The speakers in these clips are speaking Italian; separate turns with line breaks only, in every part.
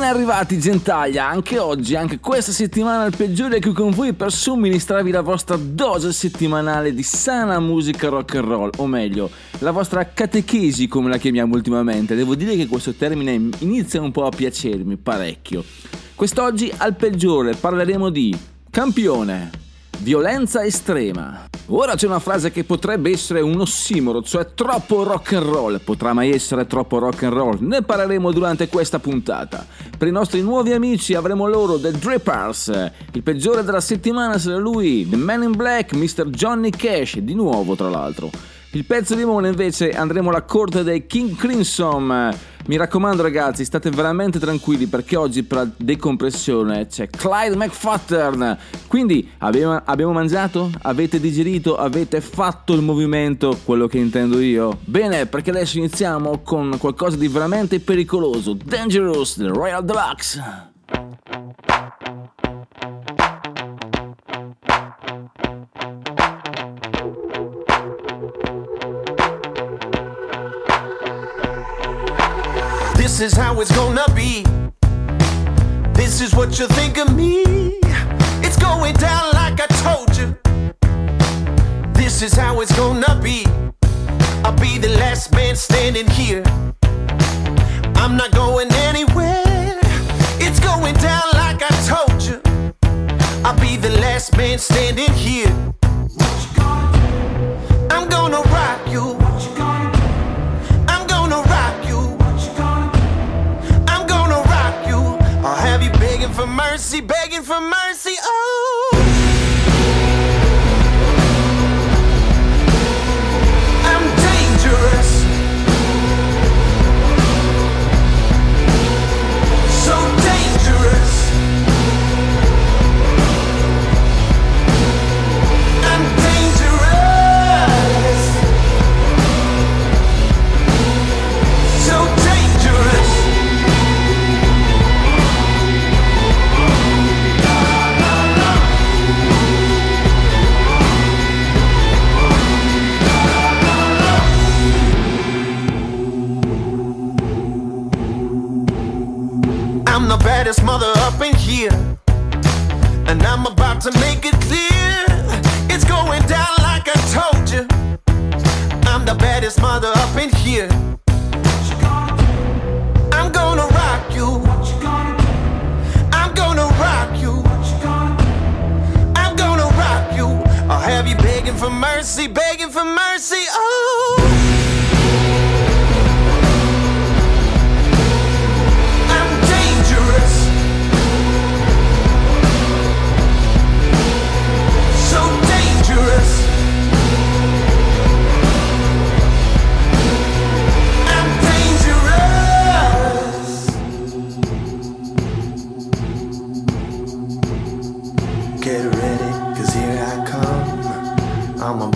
Ben arrivati gentaglia, anche oggi, anche questa settimana il peggiore è qui con voi per somministrarvi la vostra dose settimanale di sana musica rock and roll, o meglio, la vostra catechesi come la chiamiamo ultimamente. Devo dire che questo termine inizia un po' a piacermi parecchio. Quest'oggi al peggiore parleremo di campione, Violenza estrema. Ora c'è una frase che potrebbe essere un ossimoro, cioè troppo rock and roll. Potrà mai essere troppo rock and roll? Ne parleremo durante questa puntata. Per i nostri nuovi amici avremo loro The Drippers, il peggiore della settimana sarà lui, The Man in Black, Mr. Johnny Cash, di nuovo tra l'altro. Il pezzo di Moon invece andremo alla corte dei King Crimson. Mi raccomando ragazzi, state veramente tranquilli perché oggi per la decompressione c'è Clyde McFattern. Quindi abbiamo, abbiamo mangiato? Avete digerito? Avete fatto il movimento? Quello che intendo io. Bene, perché adesso iniziamo con qualcosa di veramente pericoloso. Dangerous, The Royal Deluxe. This is how it's gonna be. This is what you think of me. It's going down like I told you. This is how it's gonna be. I'll be the last man standing here. I'm not going anywhere. It's going down like I told you. I'll be the last man standing here. baddest mother up in here. And I'm about to make it clear. It's going down like I told you. I'm the baddest mother up in here. I'm gonna rock you. I'm gonna rock you. I'm gonna rock you. I'll have you begging for mercy, begging for mercy. Oh.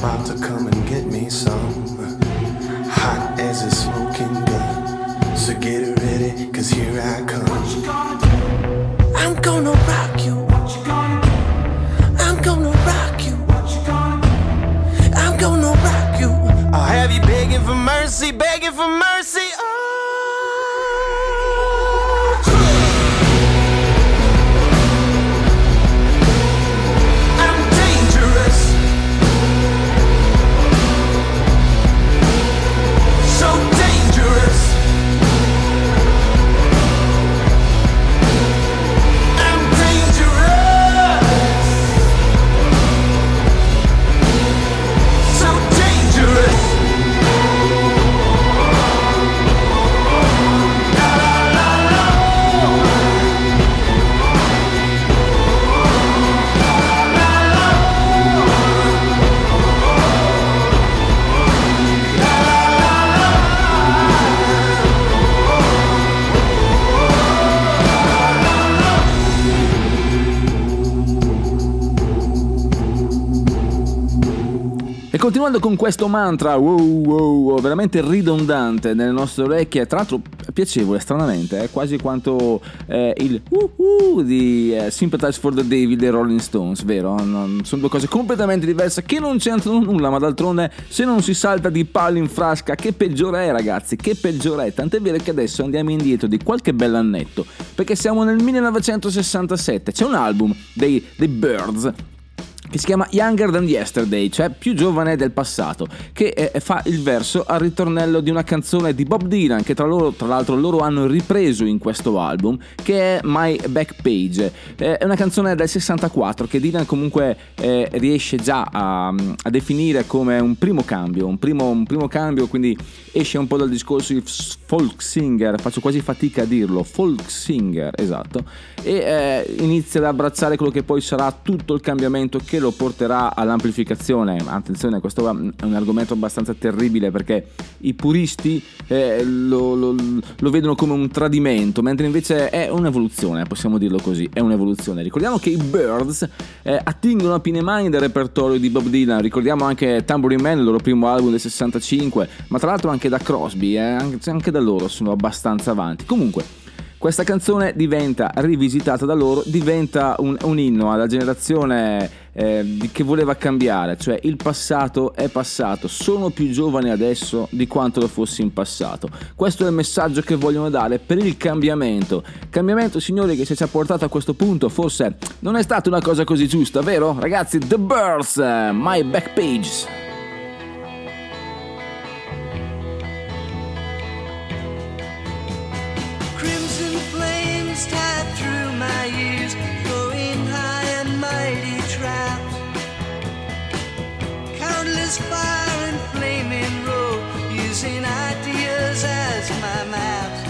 about to come and get me some. Hot as a smoking gun. So get ready, cause here I come. continuando con questo mantra, wow, wow, veramente ridondante nelle nostre orecchie, tra l'altro piacevole, stranamente, eh, quasi quanto eh, il uh, uh di eh, Sympathize for the Devil dei Rolling Stones, vero? Non, sono due cose completamente diverse che non c'entrano nulla, ma d'altronde se non si salta di palo in frasca, che peggiore è ragazzi, che peggiore è, tant'è vero che adesso andiamo indietro di qualche bell'annetto, perché siamo nel 1967, c'è un album dei, dei Birds che si chiama Younger Than Yesterday, cioè più giovane del passato, che eh, eh, fa il verso al ritornello di una canzone di Bob Dylan che tra, loro, tra l'altro loro hanno ripreso in questo album, che è My Back Page. Eh, è una canzone del 64 che Dylan comunque eh, riesce già a, a, definire come un primo cambio, un primo, un primo cambio, quindi esce un po' dal discorso di folk singer, faccio quasi fatica a dirlo, folk singer, esatto, e eh, inizia ad abbracciare quello che poi sarà tutto il cambiamento che lo porterà all'amplificazione. Attenzione, questo è un argomento abbastanza terribile perché i puristi eh, lo, lo, lo, vedono come un tradimento, mentre invece è un'evoluzione, possiamo dirlo così, è un'evoluzione. Ricordiamo che i Birds eh, attingono a pine mani del repertorio di Bob Dylan, ricordiamo anche Tambourine Man, il loro primo album del 65, ma tra l'altro anche da Crosby, eh, anche, anche da loro sono abbastanza avanti. Comunque... Questa canzone diventa rivisitata da loro, diventa un, un inno alla generazione eh, che voleva cambiare, cioè il passato è passato, sono più giovane adesso di quanto lo fossi in passato. Questo è il messaggio che vogliono dare per il cambiamento. Cambiamento, signori, che se ci ha portato a questo punto forse non è stata una cosa così giusta, vero? Ragazzi, The Birds, eh, My Back Pages. this fire and flaming road using ideas as my maps.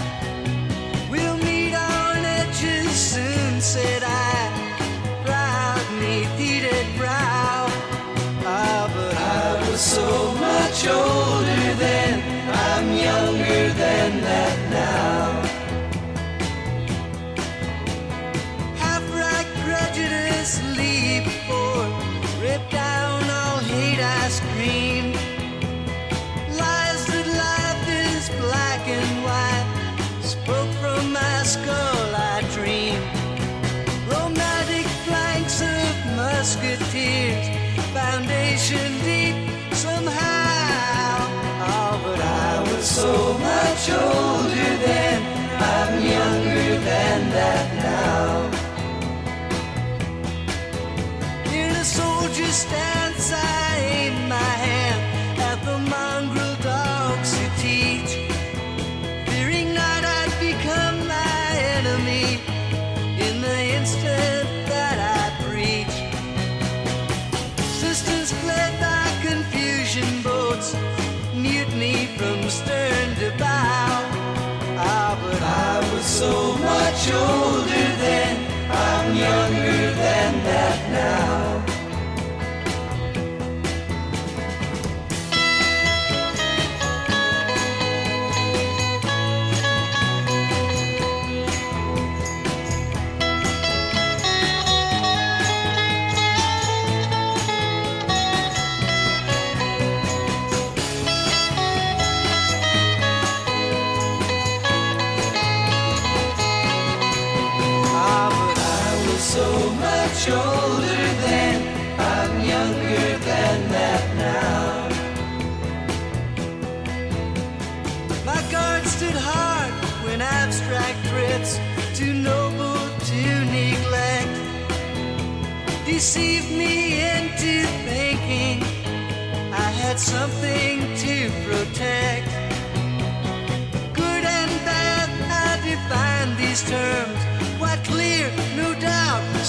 We'll meet on edges soon, said I, proud neath heated brow. Ah, but I was so much older then, I'm younger than that Tears, foundation deep somehow. Oh, but I was so much older then, I'm younger than that now. Hear the soldiers stand.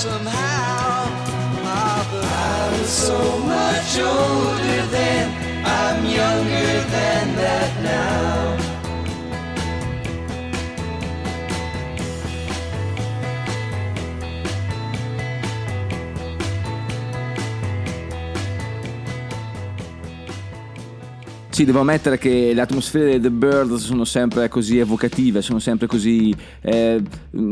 somehow. Ah, I was so much older then, I'm younger than that now. Sì, devo ammettere che le atmosfere dei The Birds sono sempre così evocative, sono sempre così eh,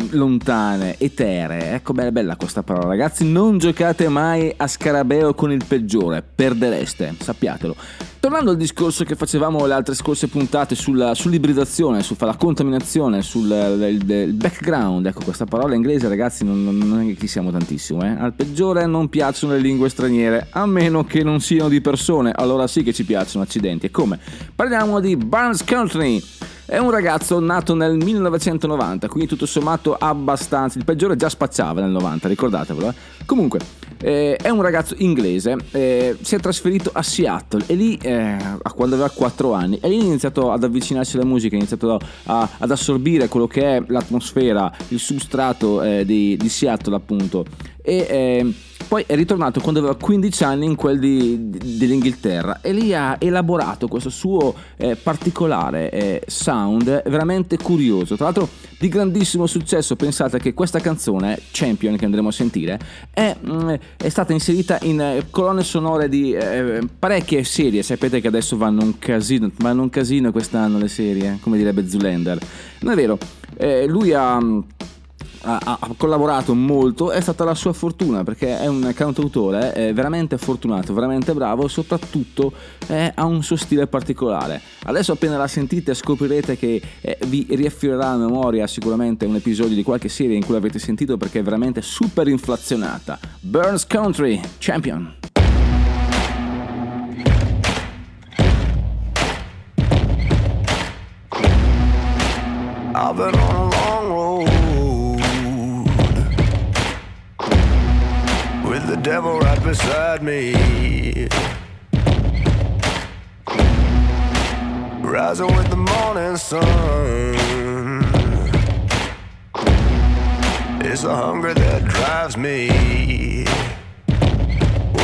lontane, etere. Ecco, bella, bella questa parola, ragazzi. Non giocate mai a scarabeo con il peggiore, perdereste, sappiatelo tornando al discorso che facevamo le altre scorse puntate sulla, sull'ibridazione, sulla contaminazione, sul del, eh, del background, ecco questa parola inglese ragazzi non, non è che chi siamo tantissimo, eh? al peggiore non piacciono le lingue straniere, a meno che non siano di persone, allora sì che ci piacciono, accidenti, e come? Parliamo di Barnes Country. È un ragazzo nato nel 1990, quindi tutto sommato abbastanza. Il peggiore già spacciava nel 90, ricordatevelo. Eh? Comunque, eh, è un ragazzo inglese, eh, si è trasferito a Seattle e lì, eh, quando aveva 4 anni, e lì ha iniziato ad avvicinarsi alla musica, ha iniziato a, ad assorbire quello che è l'atmosfera, il substrato eh, di, di Seattle appunto e eh, poi è ritornato quando aveva 15 anni in quel di, di, dell'Inghilterra e lì ha elaborato questo suo eh, particolare eh, sound eh, veramente curioso, tra l'altro di grandissimo successo, pensate che questa canzone, Champion che andremo a sentire, è, mh, mm, è stata inserita in eh, colonne sonore di eh, parecchie serie, sapete che adesso vanno un casino, vanno un casino quest'anno le serie, come direbbe Zulander non è vero, lui ha mm, ha, ha, collaborato molto è stata la sua fortuna perché è un cantautore è veramente fortunato, veramente bravo e soprattutto è, eh, ha un suo stile particolare. Adesso appena la sentite scoprirete che eh, vi riaffiorerà a memoria sicuramente un episodio di qualche serie in cui l'avete sentito perché è veramente super inflazionata. Burns Country Champion. I've been on beside me. Rising with the morning sun. It's the hunger that drives me.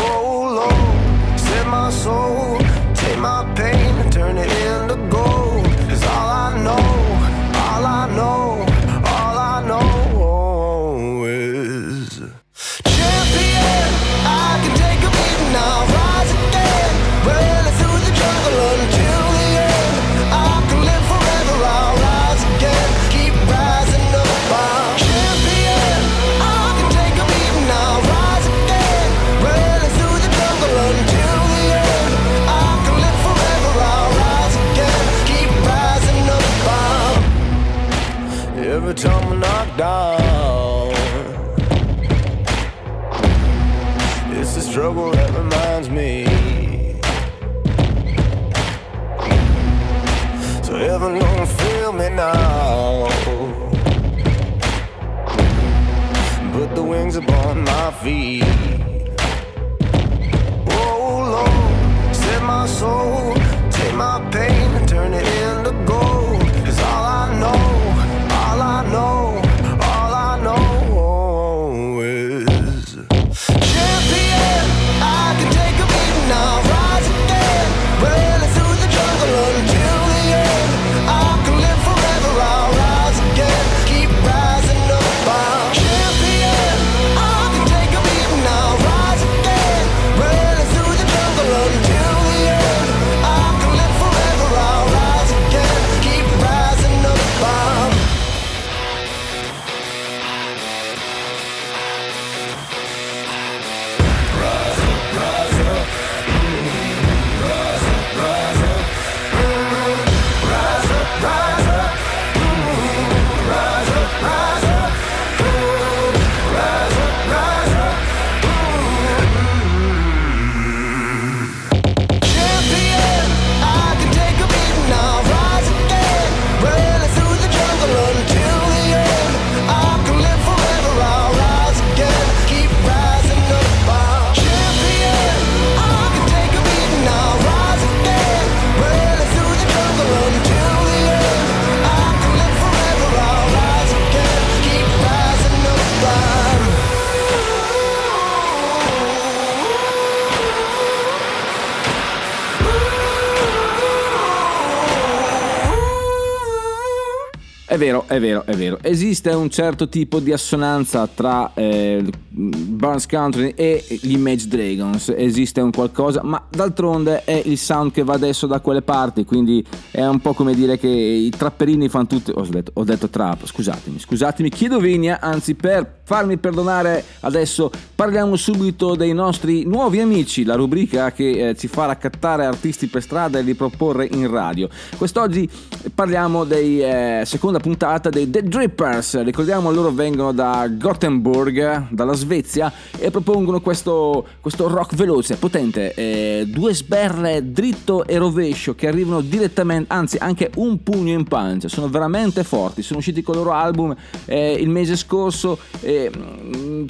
Oh Lord, send my soul, take my pain and turn it in. dog. vero, è vero, è vero. Esiste un certo tipo di assonanza tra eh, Burns Country e gli Image Dragons esiste un qualcosa, ma d'altronde è il sound che va adesso da quelle parti, quindi è un po' come dire che i trapperini fanno tutti... Ho detto, ho detto trap, scusatemi, scusatemi, chiedo vigna, anzi per farmi perdonare adesso parliamo subito dei nostri nuovi amici, la rubrica che eh, ci fa raccattare artisti per strada e li proporre in radio. Quest'oggi parliamo dei eh, seconda puntata dei The Drippers, ricordiamo loro vengono da Gothenburg, dalla Svizzera. Svezia e propongono questo, questo rock veloce, potente, eh, due sberle dritto e rovescio che arrivano direttamente, anzi anche un pugno in pancia, sono veramente forti, sono usciti con il loro album eh, il mese scorso, eh,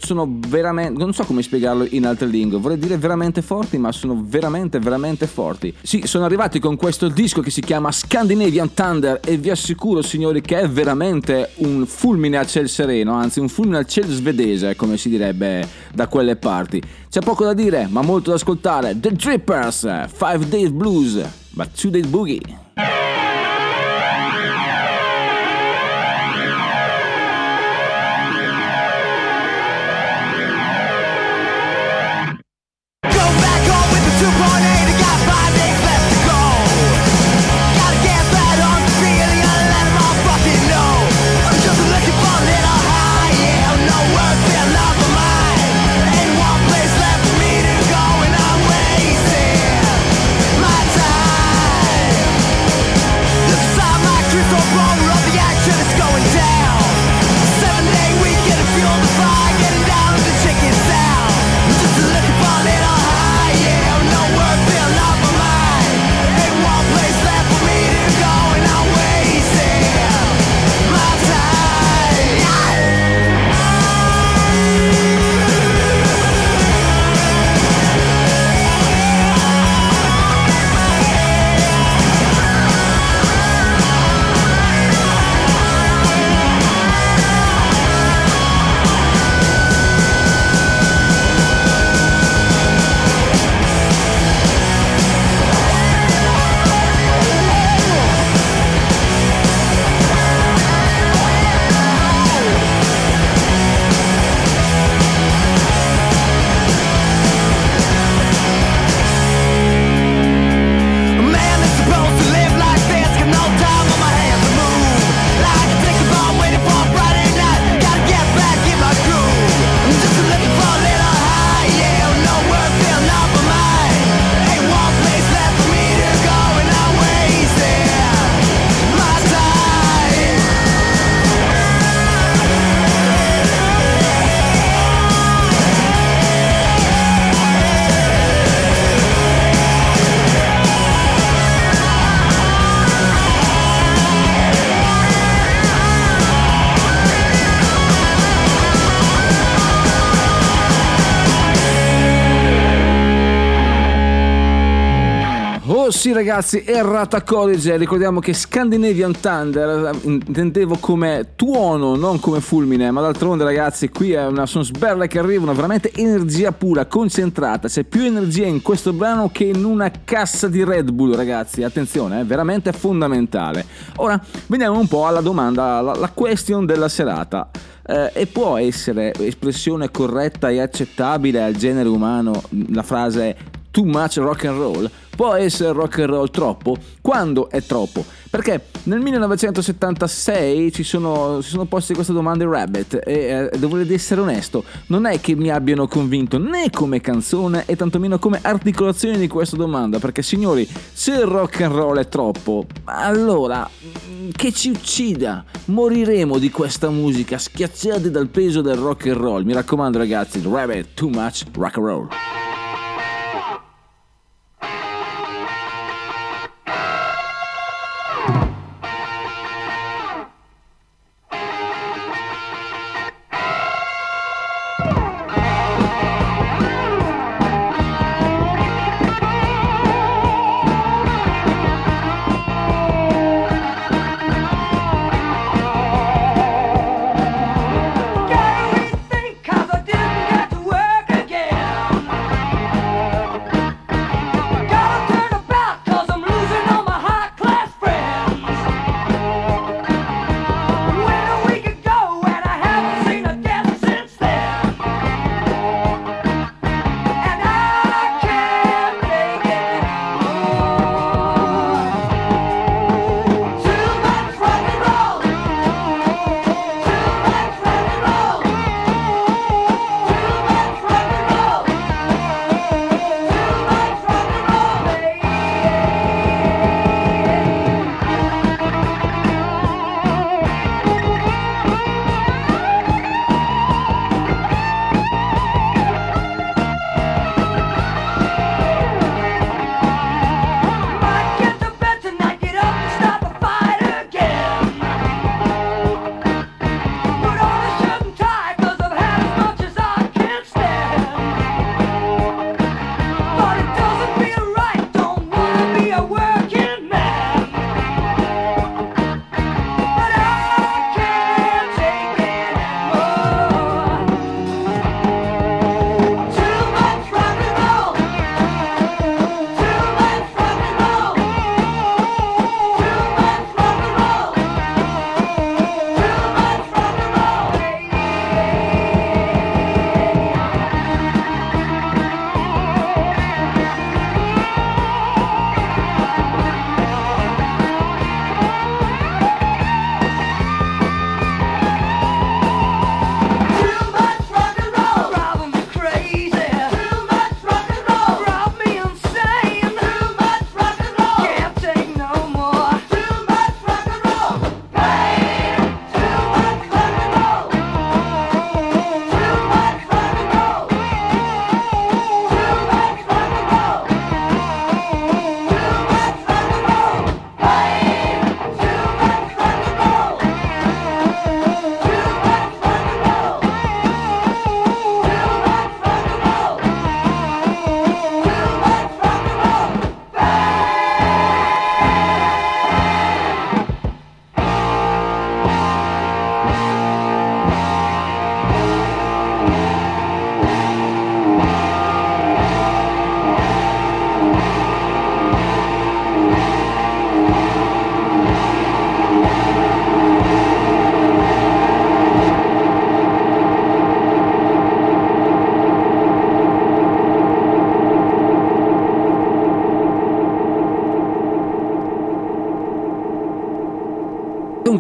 sono veramente, non so come spiegarlo in altre lingue, vorrei dire veramente forti, ma sono veramente, veramente forti. Sì, sono arrivati con questo disco che si chiama Scandinavian Thunder e vi assicuro signori che è veramente un fulmine a ciel sereno, anzi un fulmine a ciel svedese come si direbbe direbbe da quelle parti. C'è poco da dire, ma molto da ascoltare. The Drippers, 5 Days Blues, ma 2 Days Boogie. Eccoci ragazzi, errata college, ricordiamo che Scandinavian Thunder eh, intendevo come tuono, non come fulmine, ma d'altronde ragazzi qui è una, sono sberle che una veramente energia pura, concentrata, c'è più energia in questo brano che in una cassa di Red Bull ragazzi, attenzione, è eh, veramente fondamentale. Ora veniamo un po' alla domanda, alla, la question della serata. Eh, e può essere espressione corretta e accettabile al genere umano la frase too much rock and roll può essere rock and roll troppo quando è troppo. Perché nel 1976 ci sono, si sono posti queste domande in Rabbit e eh, dovrei essere onesto, non è che mi abbiano convinto né come canzone e tantomeno come articolazione di questa domanda, perché signori, se il rock and roll è troppo, allora mm, che ci uccida, moriremo di questa musica schiacciati dal peso del rock and roll. Mi raccomando ragazzi, Rabbit, too much rock and roll.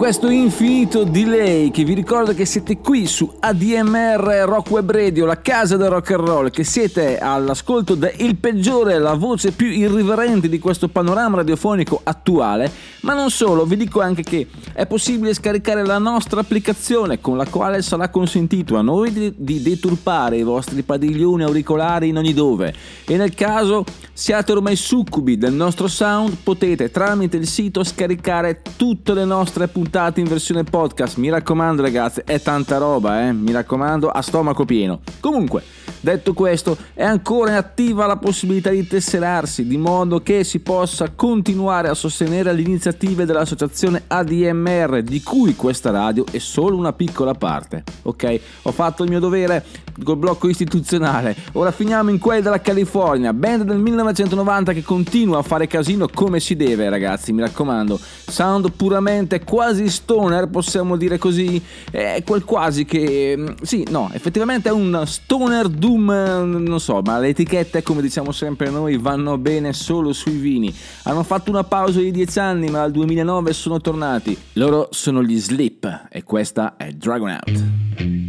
questo infinito delay che vi ricordo che siete qui su ADMR Rock Web Radio, la casa del rock and roll, che siete all'ascolto del peggiore, la voce più irriverente di questo panorama radiofonico attuale ma non solo, vi dico anche che è possibile scaricare la nostra applicazione con la quale sarà consentito a noi di, di deturpare i vostri padiglioni auricolari in ogni dove e nel caso siate ormai succubi del nostro sound potete tramite il sito scaricare tutte le nostre puntate in versione podcast. Mi raccomando ragazzi, è tanta roba, eh? mi raccomando a stomaco pieno. Comunque, Detto questo, è ancora attiva la possibilità di tesserarsi, di modo che si possa continuare a sostenere le iniziative dell'associazione ADMR, di cui questa radio è solo una piccola parte. Ok, ho fatto il mio dovere col blocco istituzionale. Ora finiamo in quella della California, band del 1990 che continua a fare casino come si deve, ragazzi, mi raccomando. Sound puramente quasi stoner, possiamo dire così. È quel quasi che... Mm, sì, no, effettivamente è un stoner duro. Doom, non so, ma le etichette, come diciamo sempre noi, vanno bene solo sui vini. Hanno fatto una pausa di 10 anni, ma dal 2009 sono tornati. Loro sono gli Sleep e questa è Dragon Out.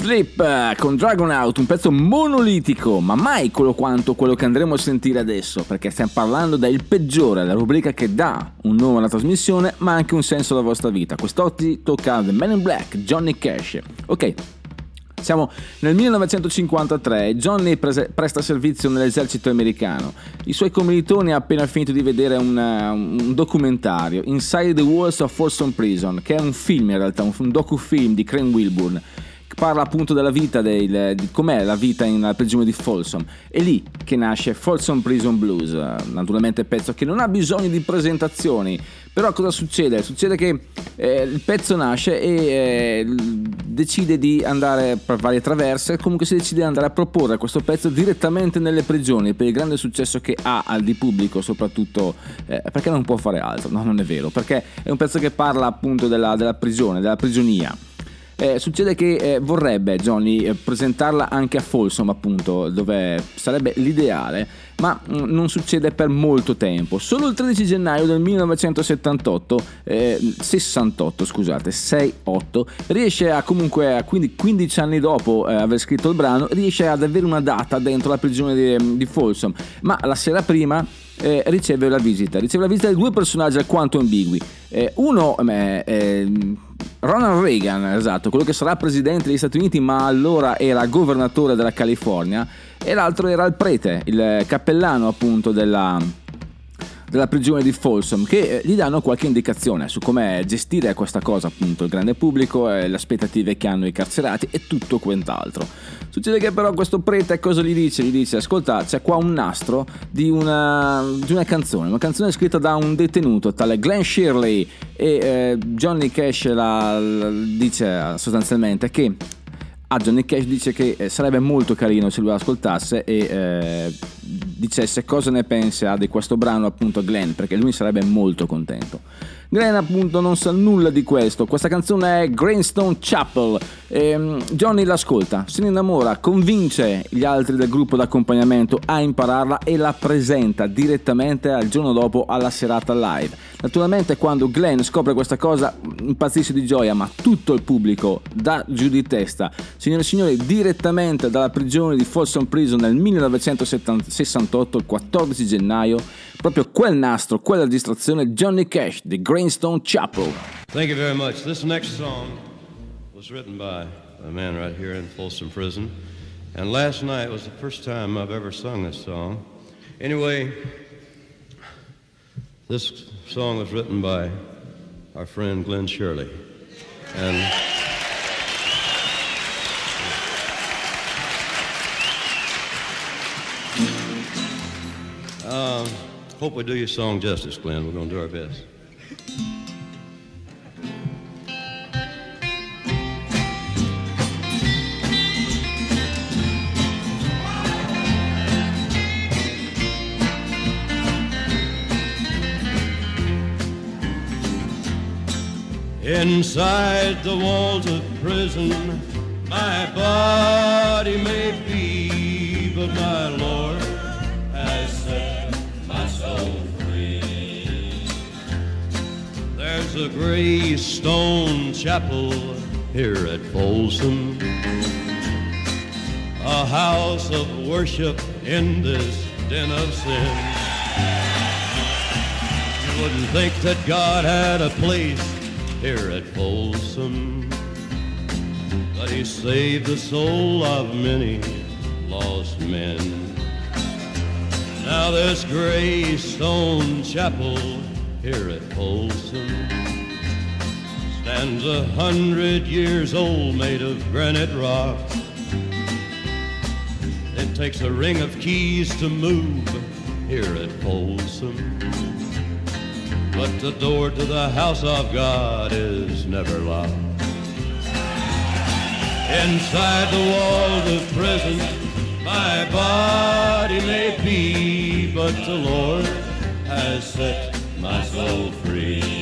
Sleep eh, con Dragon Out, un pezzo monolitico, ma mai quello quanto quello che andremo a sentire adesso, perché stiamo parlando del peggiore, la rubrica che dà un nome alla trasmissione, ma anche un senso alla vostra vita. Quest'oggi tocca The Man in Black, Johnny Cash. Ok, siamo nel 1953 Johnny prese- presta servizio nell'esercito americano. I suoi commilitoni hanno appena finito di vedere una, eh, un documentario, Inside the Walls of Folsom Prison, che è un film in realtà, un, un docufilm di Crane Wilburn parla appunto della vita, del, di com'è la vita in prigione di Folsom. È lì che nasce Folsom Prison Blues, naturalmente pezzo che non ha bisogno di presentazioni, però cosa succede? Succede che eh, il pezzo nasce e eh, decide di andare per varie traverse, comunque si decide di andare a proporre questo pezzo direttamente nelle prigioni per il grande successo che ha al di pubblico, soprattutto eh, perché non può fare altro, no non è vero, perché è un pezzo che parla appunto della, della prigione, della prigionia. Eh, succede che eh, vorrebbe Johnny eh, presentarla anche a Folsom, appunto, dove sarebbe l'ideale, ma mh, mm, non succede per molto tempo. Solo il 13 gennaio del 1978, eh, 68, scusate, 68, riesce a comunque, quindi 15 anni dopo eh, aver scritto il brano, riesce ad avere una data dentro la prigione di, di Folsom, ma la sera prima eh, riceve la visita. Riceve la visita di due personaggi alquanto ambigui. Eh, uno eh, eh Ronald Reagan, esatto, quello che sarà presidente degli Stati Uniti, ma allora era governatore della California, e l'altro era il prete, il cappellano appunto della, della prigione di Folsom che eh, gli danno qualche indicazione su come gestire questa cosa, appunto, il grande pubblico, eh, le aspettative che hanno i carcerati e tutto quant'altro. Succede che però questo prete cosa gli dice? Gli dice ascolta c'è qua un nastro di una, di una canzone, una canzone scritta da un detenuto tale Glenn Shirley e eh, Johnny Cash la, la, dice sostanzialmente che a Johnny Cash dice che eh, sarebbe molto carino se lui ascoltasse e eh, dicesse cosa ne pensa di questo brano appunto a Glenn perché lui sarebbe molto contento Glenn appunto non sa nulla di questo, questa canzone è Greenstone Chapel, ehm, Johnny l'ascolta, se ne innamora, convince gli altri del gruppo d'accompagnamento a impararla e la presenta direttamente al giorno dopo alla serata live. Naturalmente quando Glenn scopre questa cosa impazzisce di gioia, ma tutto il pubblico dà giù di testa. Signore e signori, direttamente dalla prigione di Folsom Prison nel 1968, il 14 gennaio, proprio quel nastro, quella distrazione, Johnny Cash, The Great Chapel. Thank you very much. This next song was written by a man right here in Folsom Prison. And last night was the first time I've ever sung this song. Anyway, this song was written by our friend Glenn Shirley. And uh, hope we do your song justice, Glenn. We're going to do our best. Inside the walls of prison, my body may be, but my the gray stone chapel here at Folsom. A house of worship in this den of sin. You wouldn't think that God had a place here at Folsom. But he saved the soul of many lost men. Now this gray stone chapel here at Folsom and a hundred years old, made of granite rock. It takes a ring of keys to move here at Folsom. But the door to the house of God is never locked. Inside the walls of prison, my body may be, but the Lord has set my soul free.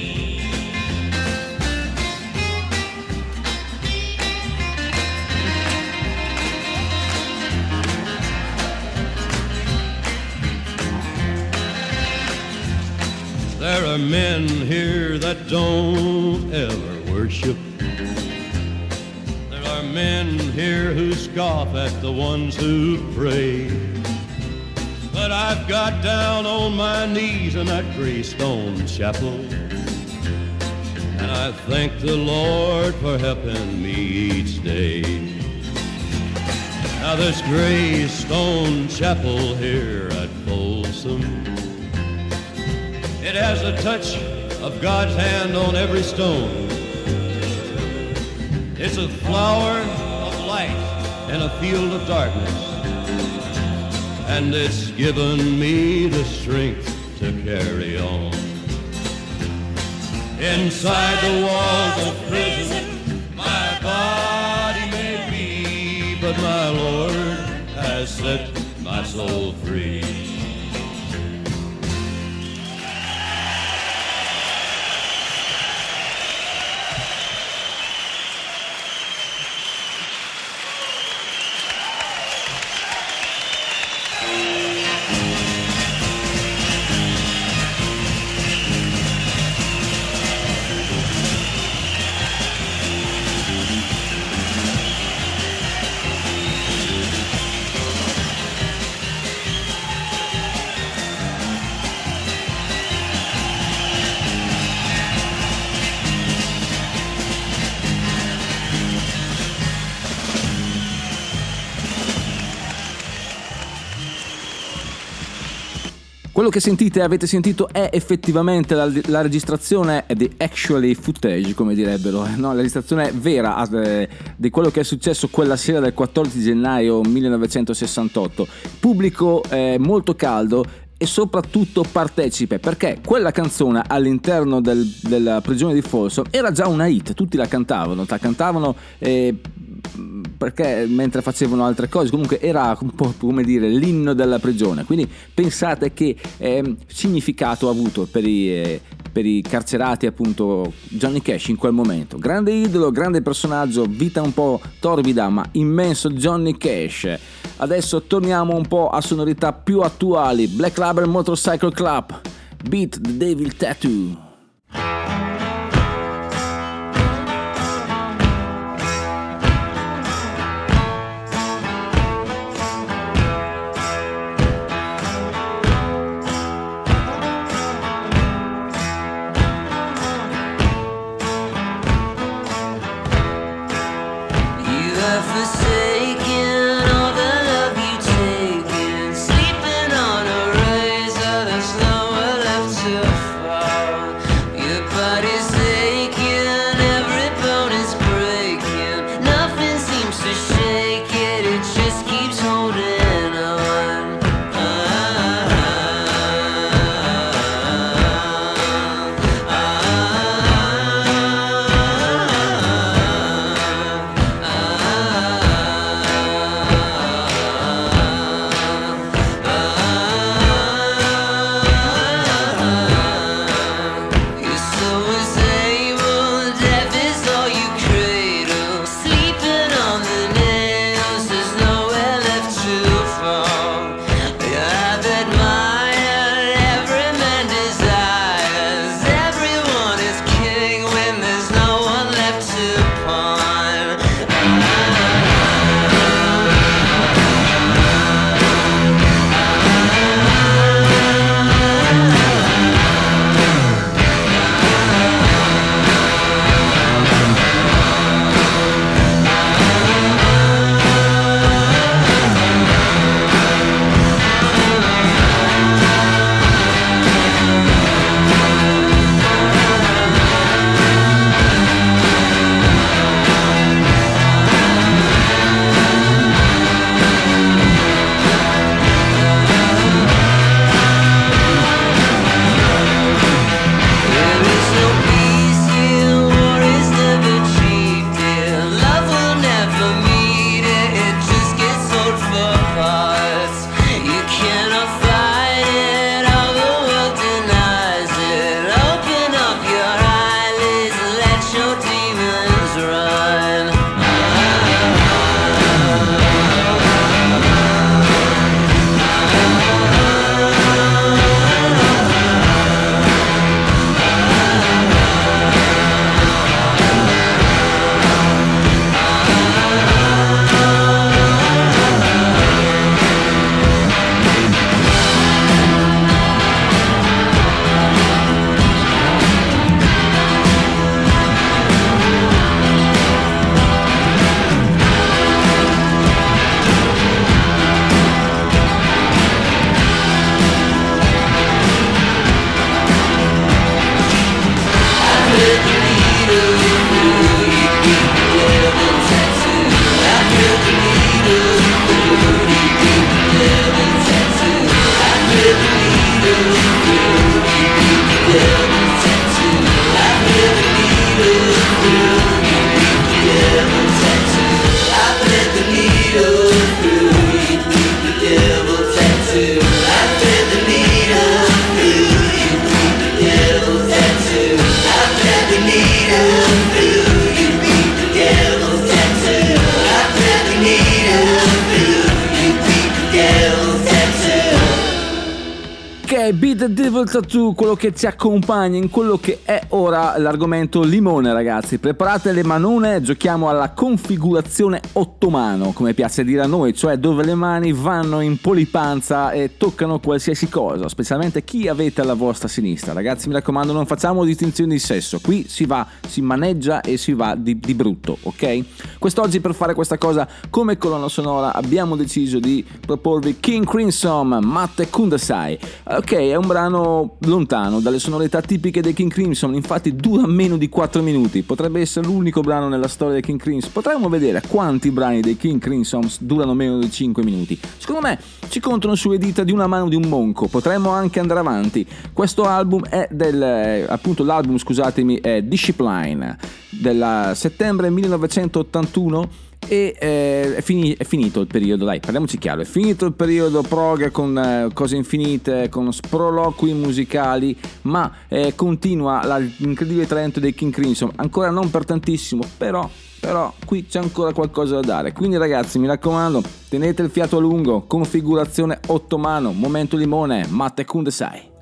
There are men here that don't ever worship. There are men here who scoff at the ones who pray. But I've got down on my knees in that gray stone chapel. And I thank the Lord for helping me each day. Now this gray stone chapel here at Folsom. It has a touch of God's hand on every stone. It's a flower of light in a field of darkness. And it's given me the strength to carry on. Inside the walls of prison, my body may be, but my Lord has set my soul free. Quello che sentite, e avete sentito, è effettivamente la, la registrazione di actually footage, come direbbero, eh, no, la registrazione vera ah, eh, di quello che è successo quella sera del 14 gennaio 1968. Pubblico eh, molto caldo e soprattutto partecipe perché quella canzone all'interno del, della prigione di Folsom era già una hit, tutti la cantavano, la cantavano eh, perché mentre facevano altre cose, comunque era un po' come dire l'inno della prigione. Quindi pensate che eh, significato ha avuto per i, eh, per i carcerati appunto Johnny Cash in quel momento. Grande idolo, grande personaggio, vita un po' torbida ma immenso Johnny Cash. Adesso torniamo un po' a sonorità più attuali. Black Label Motorcycle Club, Beat the Devil Tattoo. Ascolta tu quello che ci accompagna in quello che è ora l'argomento limone, ragazzi. Preparate le manone, giochiamo alla configurazione ottimale umano, come piace dire a noi, cioè dove le mani vanno in polipanza e toccano qualsiasi cosa, specialmente chi avete alla vostra sinistra. Ragazzi, mi raccomando, non facciamo distinzioni di sesso, qui si va, si maneggia e si va di, di brutto, ok? Quest'oggi per fare questa cosa come colonna sonora abbiamo deciso di proporvi King Crimson, Matte Kundasai. Ok, è un brano lontano dalle sonorità tipiche dei King Crimson, infatti dura meno di 4 minuti, potrebbe essere l'unico brano nella storia dei King Crimson, potremmo vedere quanti brani brani dei King Crimson durano meno di 5 minuti. Secondo me ci contano sulle dita di una mano di un monco, potremmo anche andare avanti. Questo album è del, eh, appunto l'album scusatemi, è Discipline, del settembre 1981 e eh, è, fini, è, finito il periodo, dai, parliamoci chiaro, è finito il periodo prog con eh, cose infinite, con sproloqui musicali, ma eh, continua l'incredibile talento dei King Crimson, ancora non per tantissimo, però però qui c'è ancora qualcosa da dare. Quindi ragazzi, mi raccomando, tenete il fiato a lungo, configurazione ottomano, momento limone, Matte Kundesai.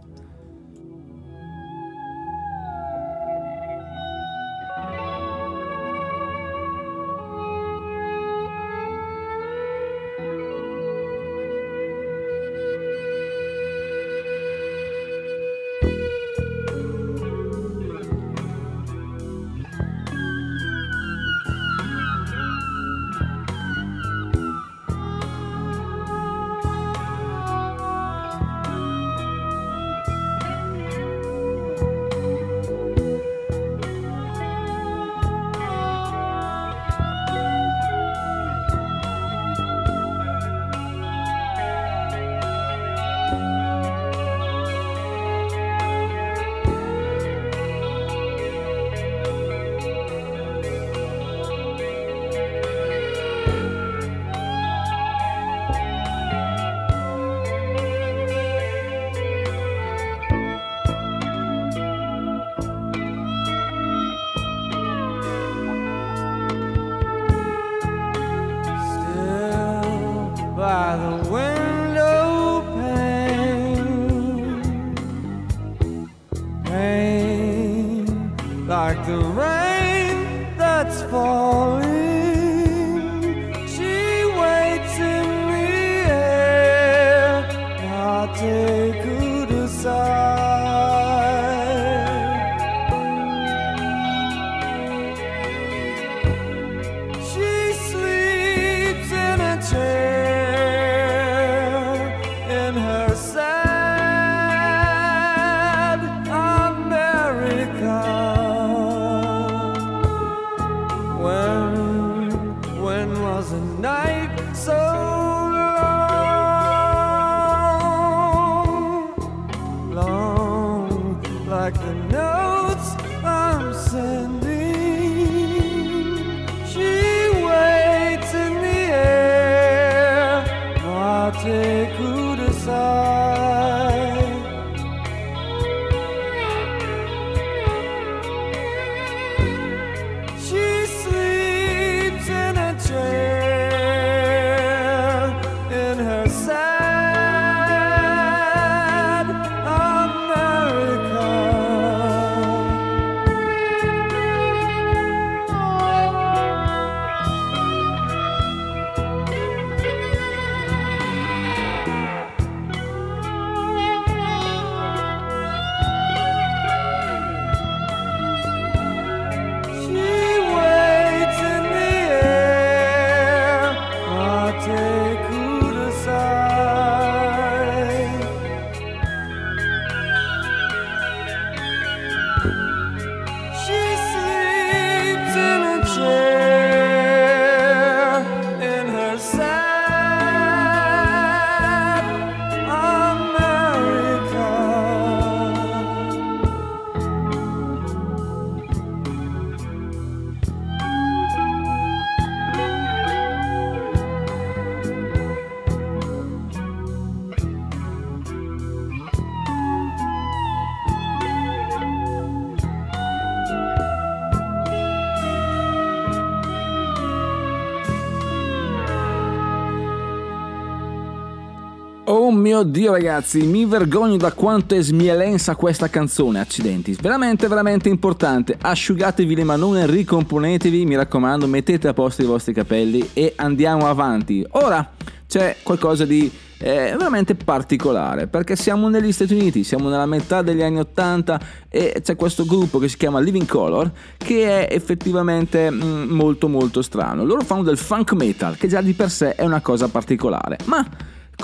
mio Dio ragazzi, mi vergogno da quanto è smielensa questa canzone, accidenti. Veramente, veramente importante. Asciugatevi le manone, ricomponetevi, mi raccomando, mettete a posto i vostri capelli e andiamo avanti. Ora c'è qualcosa di eh, veramente particolare perché siamo negli Stati Uniti, siamo nella metà degli anni 80 e c'è questo gruppo che si chiama Living Color che è effettivamente mm, molto molto strano. Loro fanno del funk metal che già di per sé è una cosa particolare, ma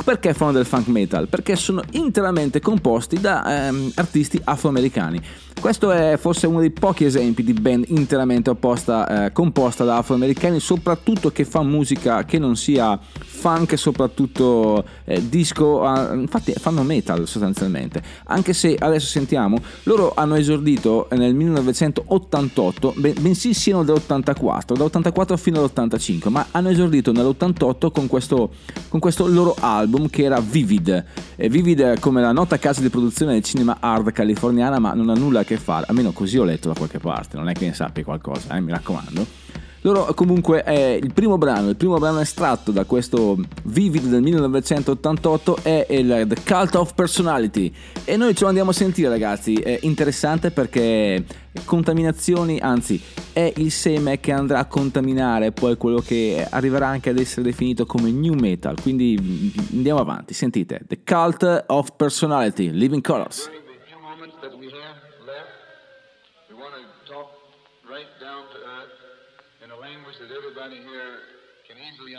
perché fanno del funk metal? Perché sono interamente composti da ehm, artisti afroamericani. Questo è forse uno dei pochi esempi di band interamente opposta, eh, composta da afroamericani, soprattutto che fa musica che non sia funk, soprattutto eh, disco, eh, infatti fanno metal sostanzialmente. Anche se adesso sentiamo, loro hanno esordito nel 1988, ben, bensì siano dall'84, da fino all'85, ma hanno esordito nell'88 con questo, con questo loro album album che era Vivid. E Vivid come la nota casa di produzione del cinema hard californiana, ma non ha nulla a che fare, almeno così ho letto da qualche parte, non è che ne sappia qualcosa, eh, mi raccomando loro comunque è il primo brano, il primo brano estratto da questo Vivid del 1988 è il The Cult of Personality e noi ce lo andiamo a sentire ragazzi, è interessante perché contaminazioni, anzi è il seme che andrà a contaminare poi quello che arriverà anche ad essere definito come new metal, quindi andiamo avanti, sentite The Cult of Personality, Living Colors.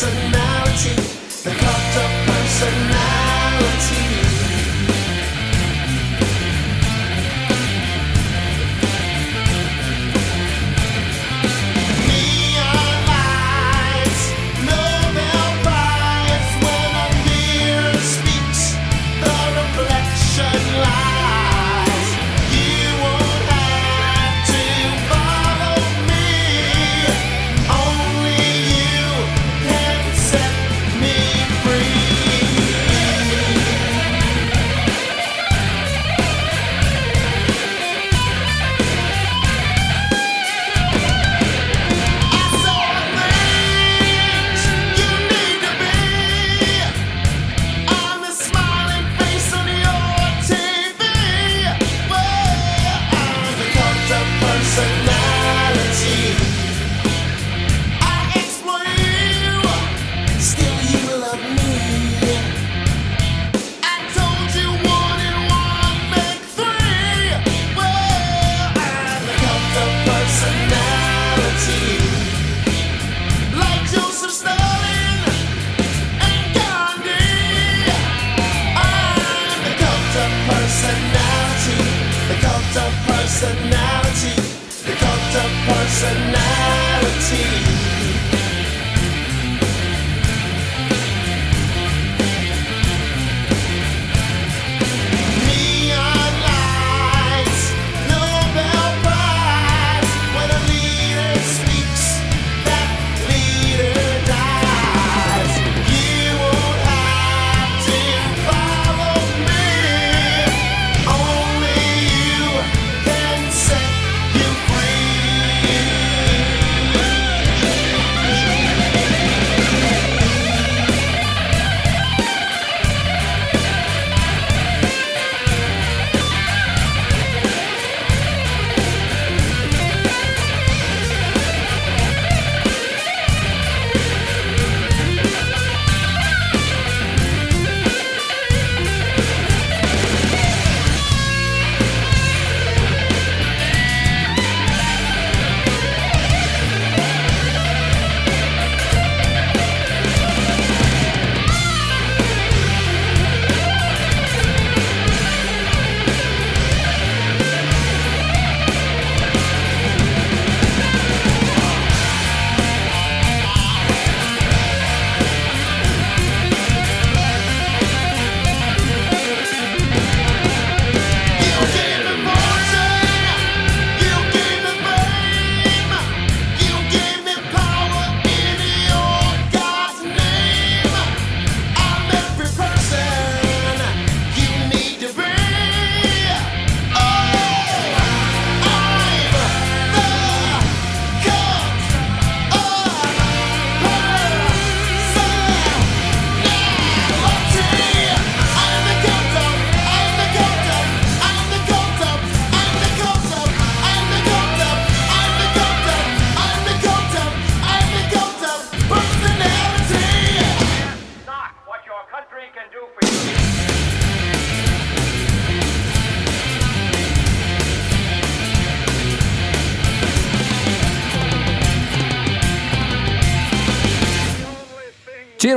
Listen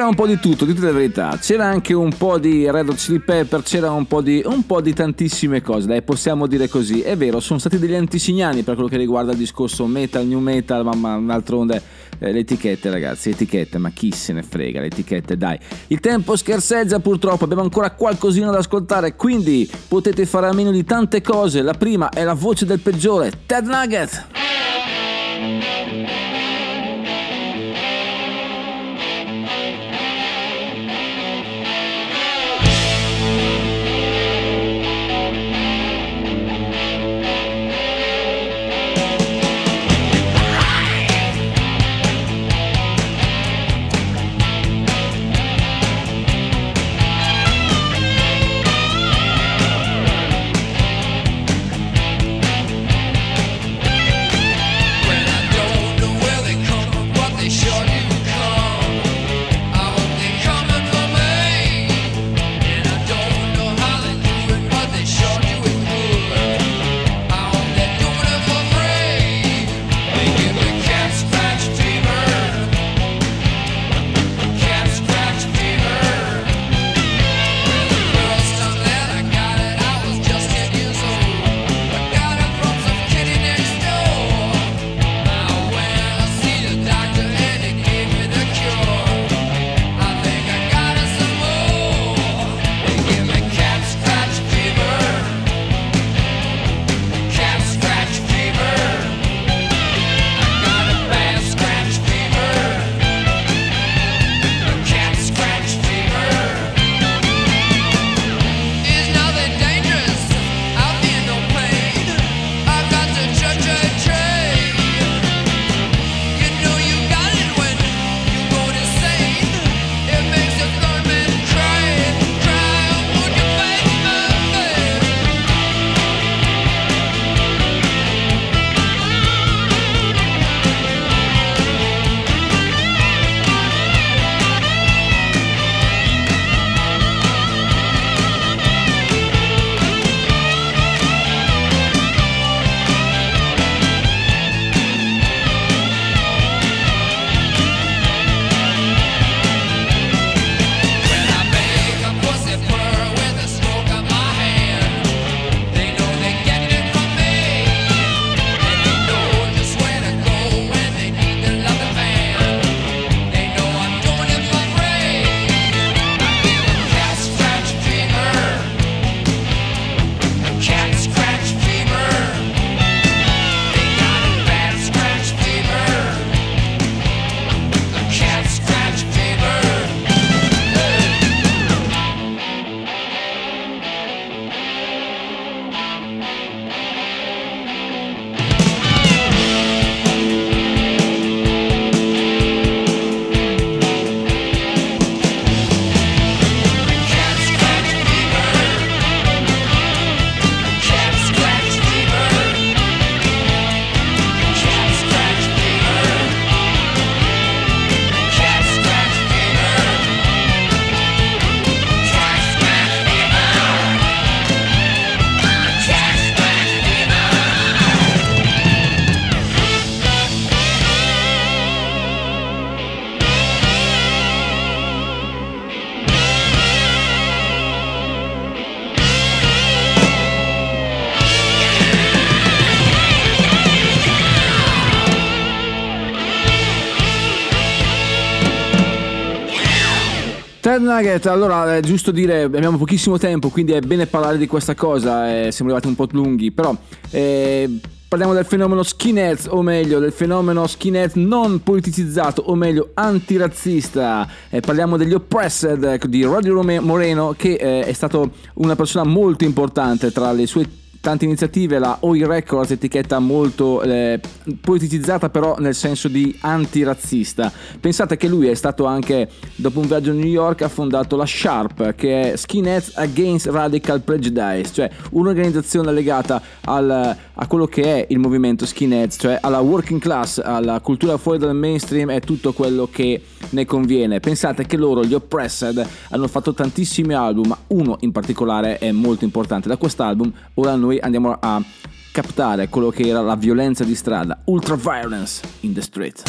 c'era un po' di tutto, dite la verità, c'era anche un po' di Red Hot Chili Pepper, c'era un po' di, un po di tantissime cose, dai possiamo dire così, è vero, sono stati degli antisignani per quello che riguarda il discorso metal, new metal, ma, ma d'altronde eh, le etichette ragazzi, etichette, ma chi se ne frega le etichette, dai. Il tempo scherzeggia purtroppo, abbiamo ancora qualcosina da ascoltare, quindi potete fare a meno di tante cose, la prima è la voce del peggiore, Ted Nugget. Nugget, allora è eh, giusto dire, abbiamo pochissimo tempo, quindi è bene parlare di questa cosa, eh, siamo arrivati un po' lunghi, però eh, parliamo del fenomeno skinhead, o meglio del fenomeno skinhead non politicizzato, o meglio antirazzista, eh, parliamo degli oppressed eh, di Roddy Moreno che eh, è stato una persona molto importante tra le sue tante iniziative, la OI Records, etichetta molto eh, politicizzata però nel senso di antirazzista. Pensate che lui è stato anche, dopo un viaggio a New York, ha fondato la Sharp, che è Skinheads Against Radical Prejudice, cioè un'organizzazione legata al, a quello che è il movimento skinheads, cioè alla working class, alla cultura fuori dal mainstream e tutto quello che ne conviene. Pensate che loro, gli Oppressed, hanno fatto tantissimi album, ma uno in particolare è molto importante. Da quest'album ora noi noi andiamo a captare quello che era la violenza di strada, ultra violence in the streets.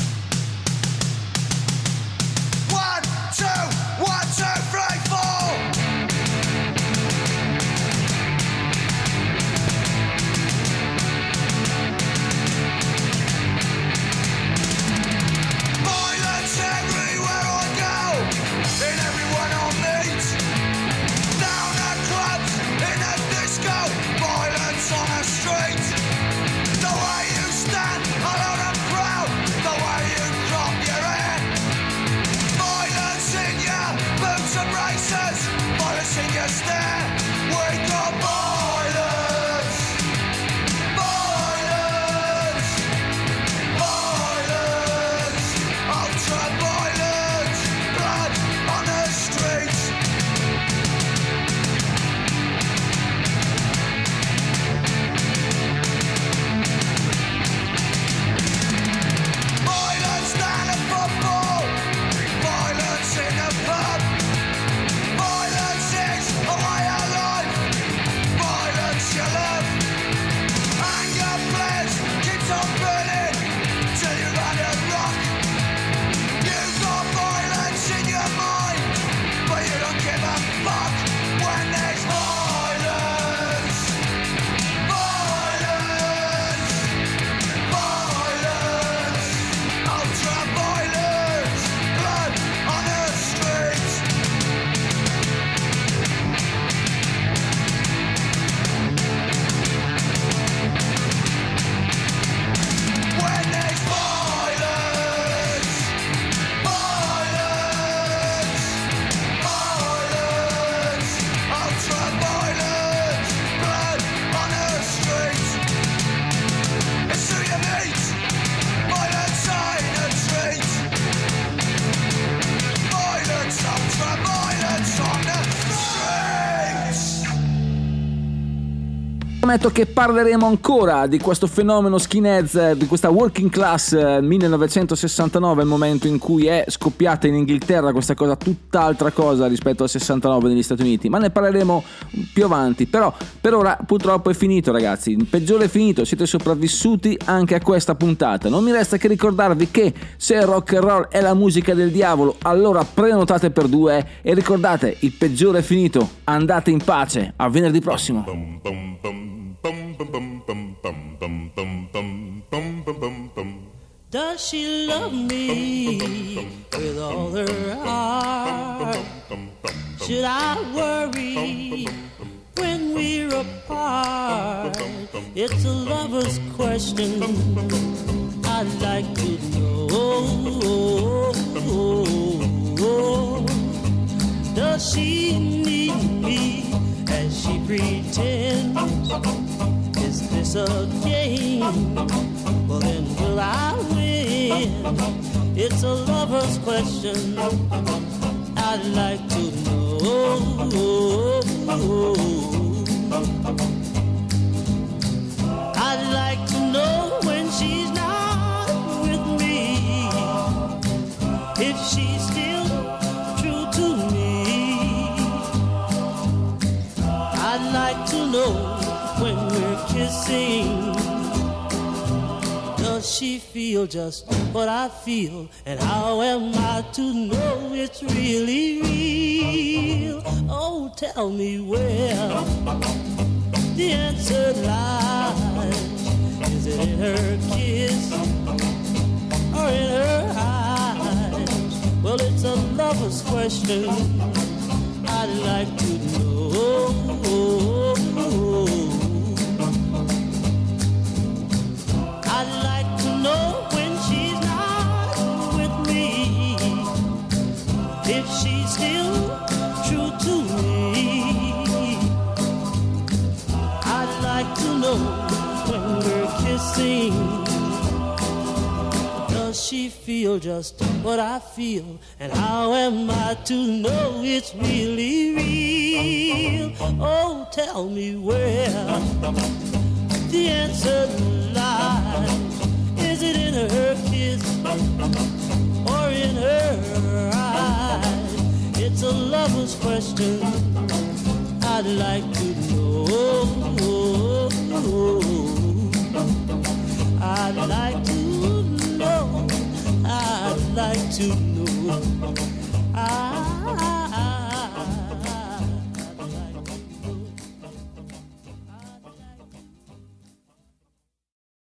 prometto che parleremo ancora di questo fenomeno skinheads, eh, di questa working class 1969, eh, il momento in cui è scoppiata in Inghilterra questa cosa tutt'altra cosa rispetto al 69 negli Stati Uniti, ma ne parleremo più avanti. Però per ora purtroppo è finito ragazzi, il peggiore è finito, siete sopravvissuti anche a questa puntata. Non mi resta che ricordarvi che se rock and roll è la musica del diavolo, allora prenotate per due e ricordate, il peggiore è finito, andate in pace, a venerdì prossimo. Boom, boom, boom. Does she love me with all her heart? Should I worry when we're apart? It's a lover's question I'd like to know. Does she need me as she pretends? It's a game. Well, then will I win? It's a lover's question. I'd like to know. sing. Does she feel just what I feel? And how am I to know it's really real? Oh, tell me where the answer lies. Is it in her kiss or in her eyes? Well, it's a lover's question. I'd like to know. still true to me. I'd like to know when we're kissing. Does she feel just what I feel? And how am I to know it's really real? Oh, tell me where the answer lies. Is it in her kiss or in her eyes? It's a lover's question I'd like to know. I'd like to know. I'd like to know. I ah.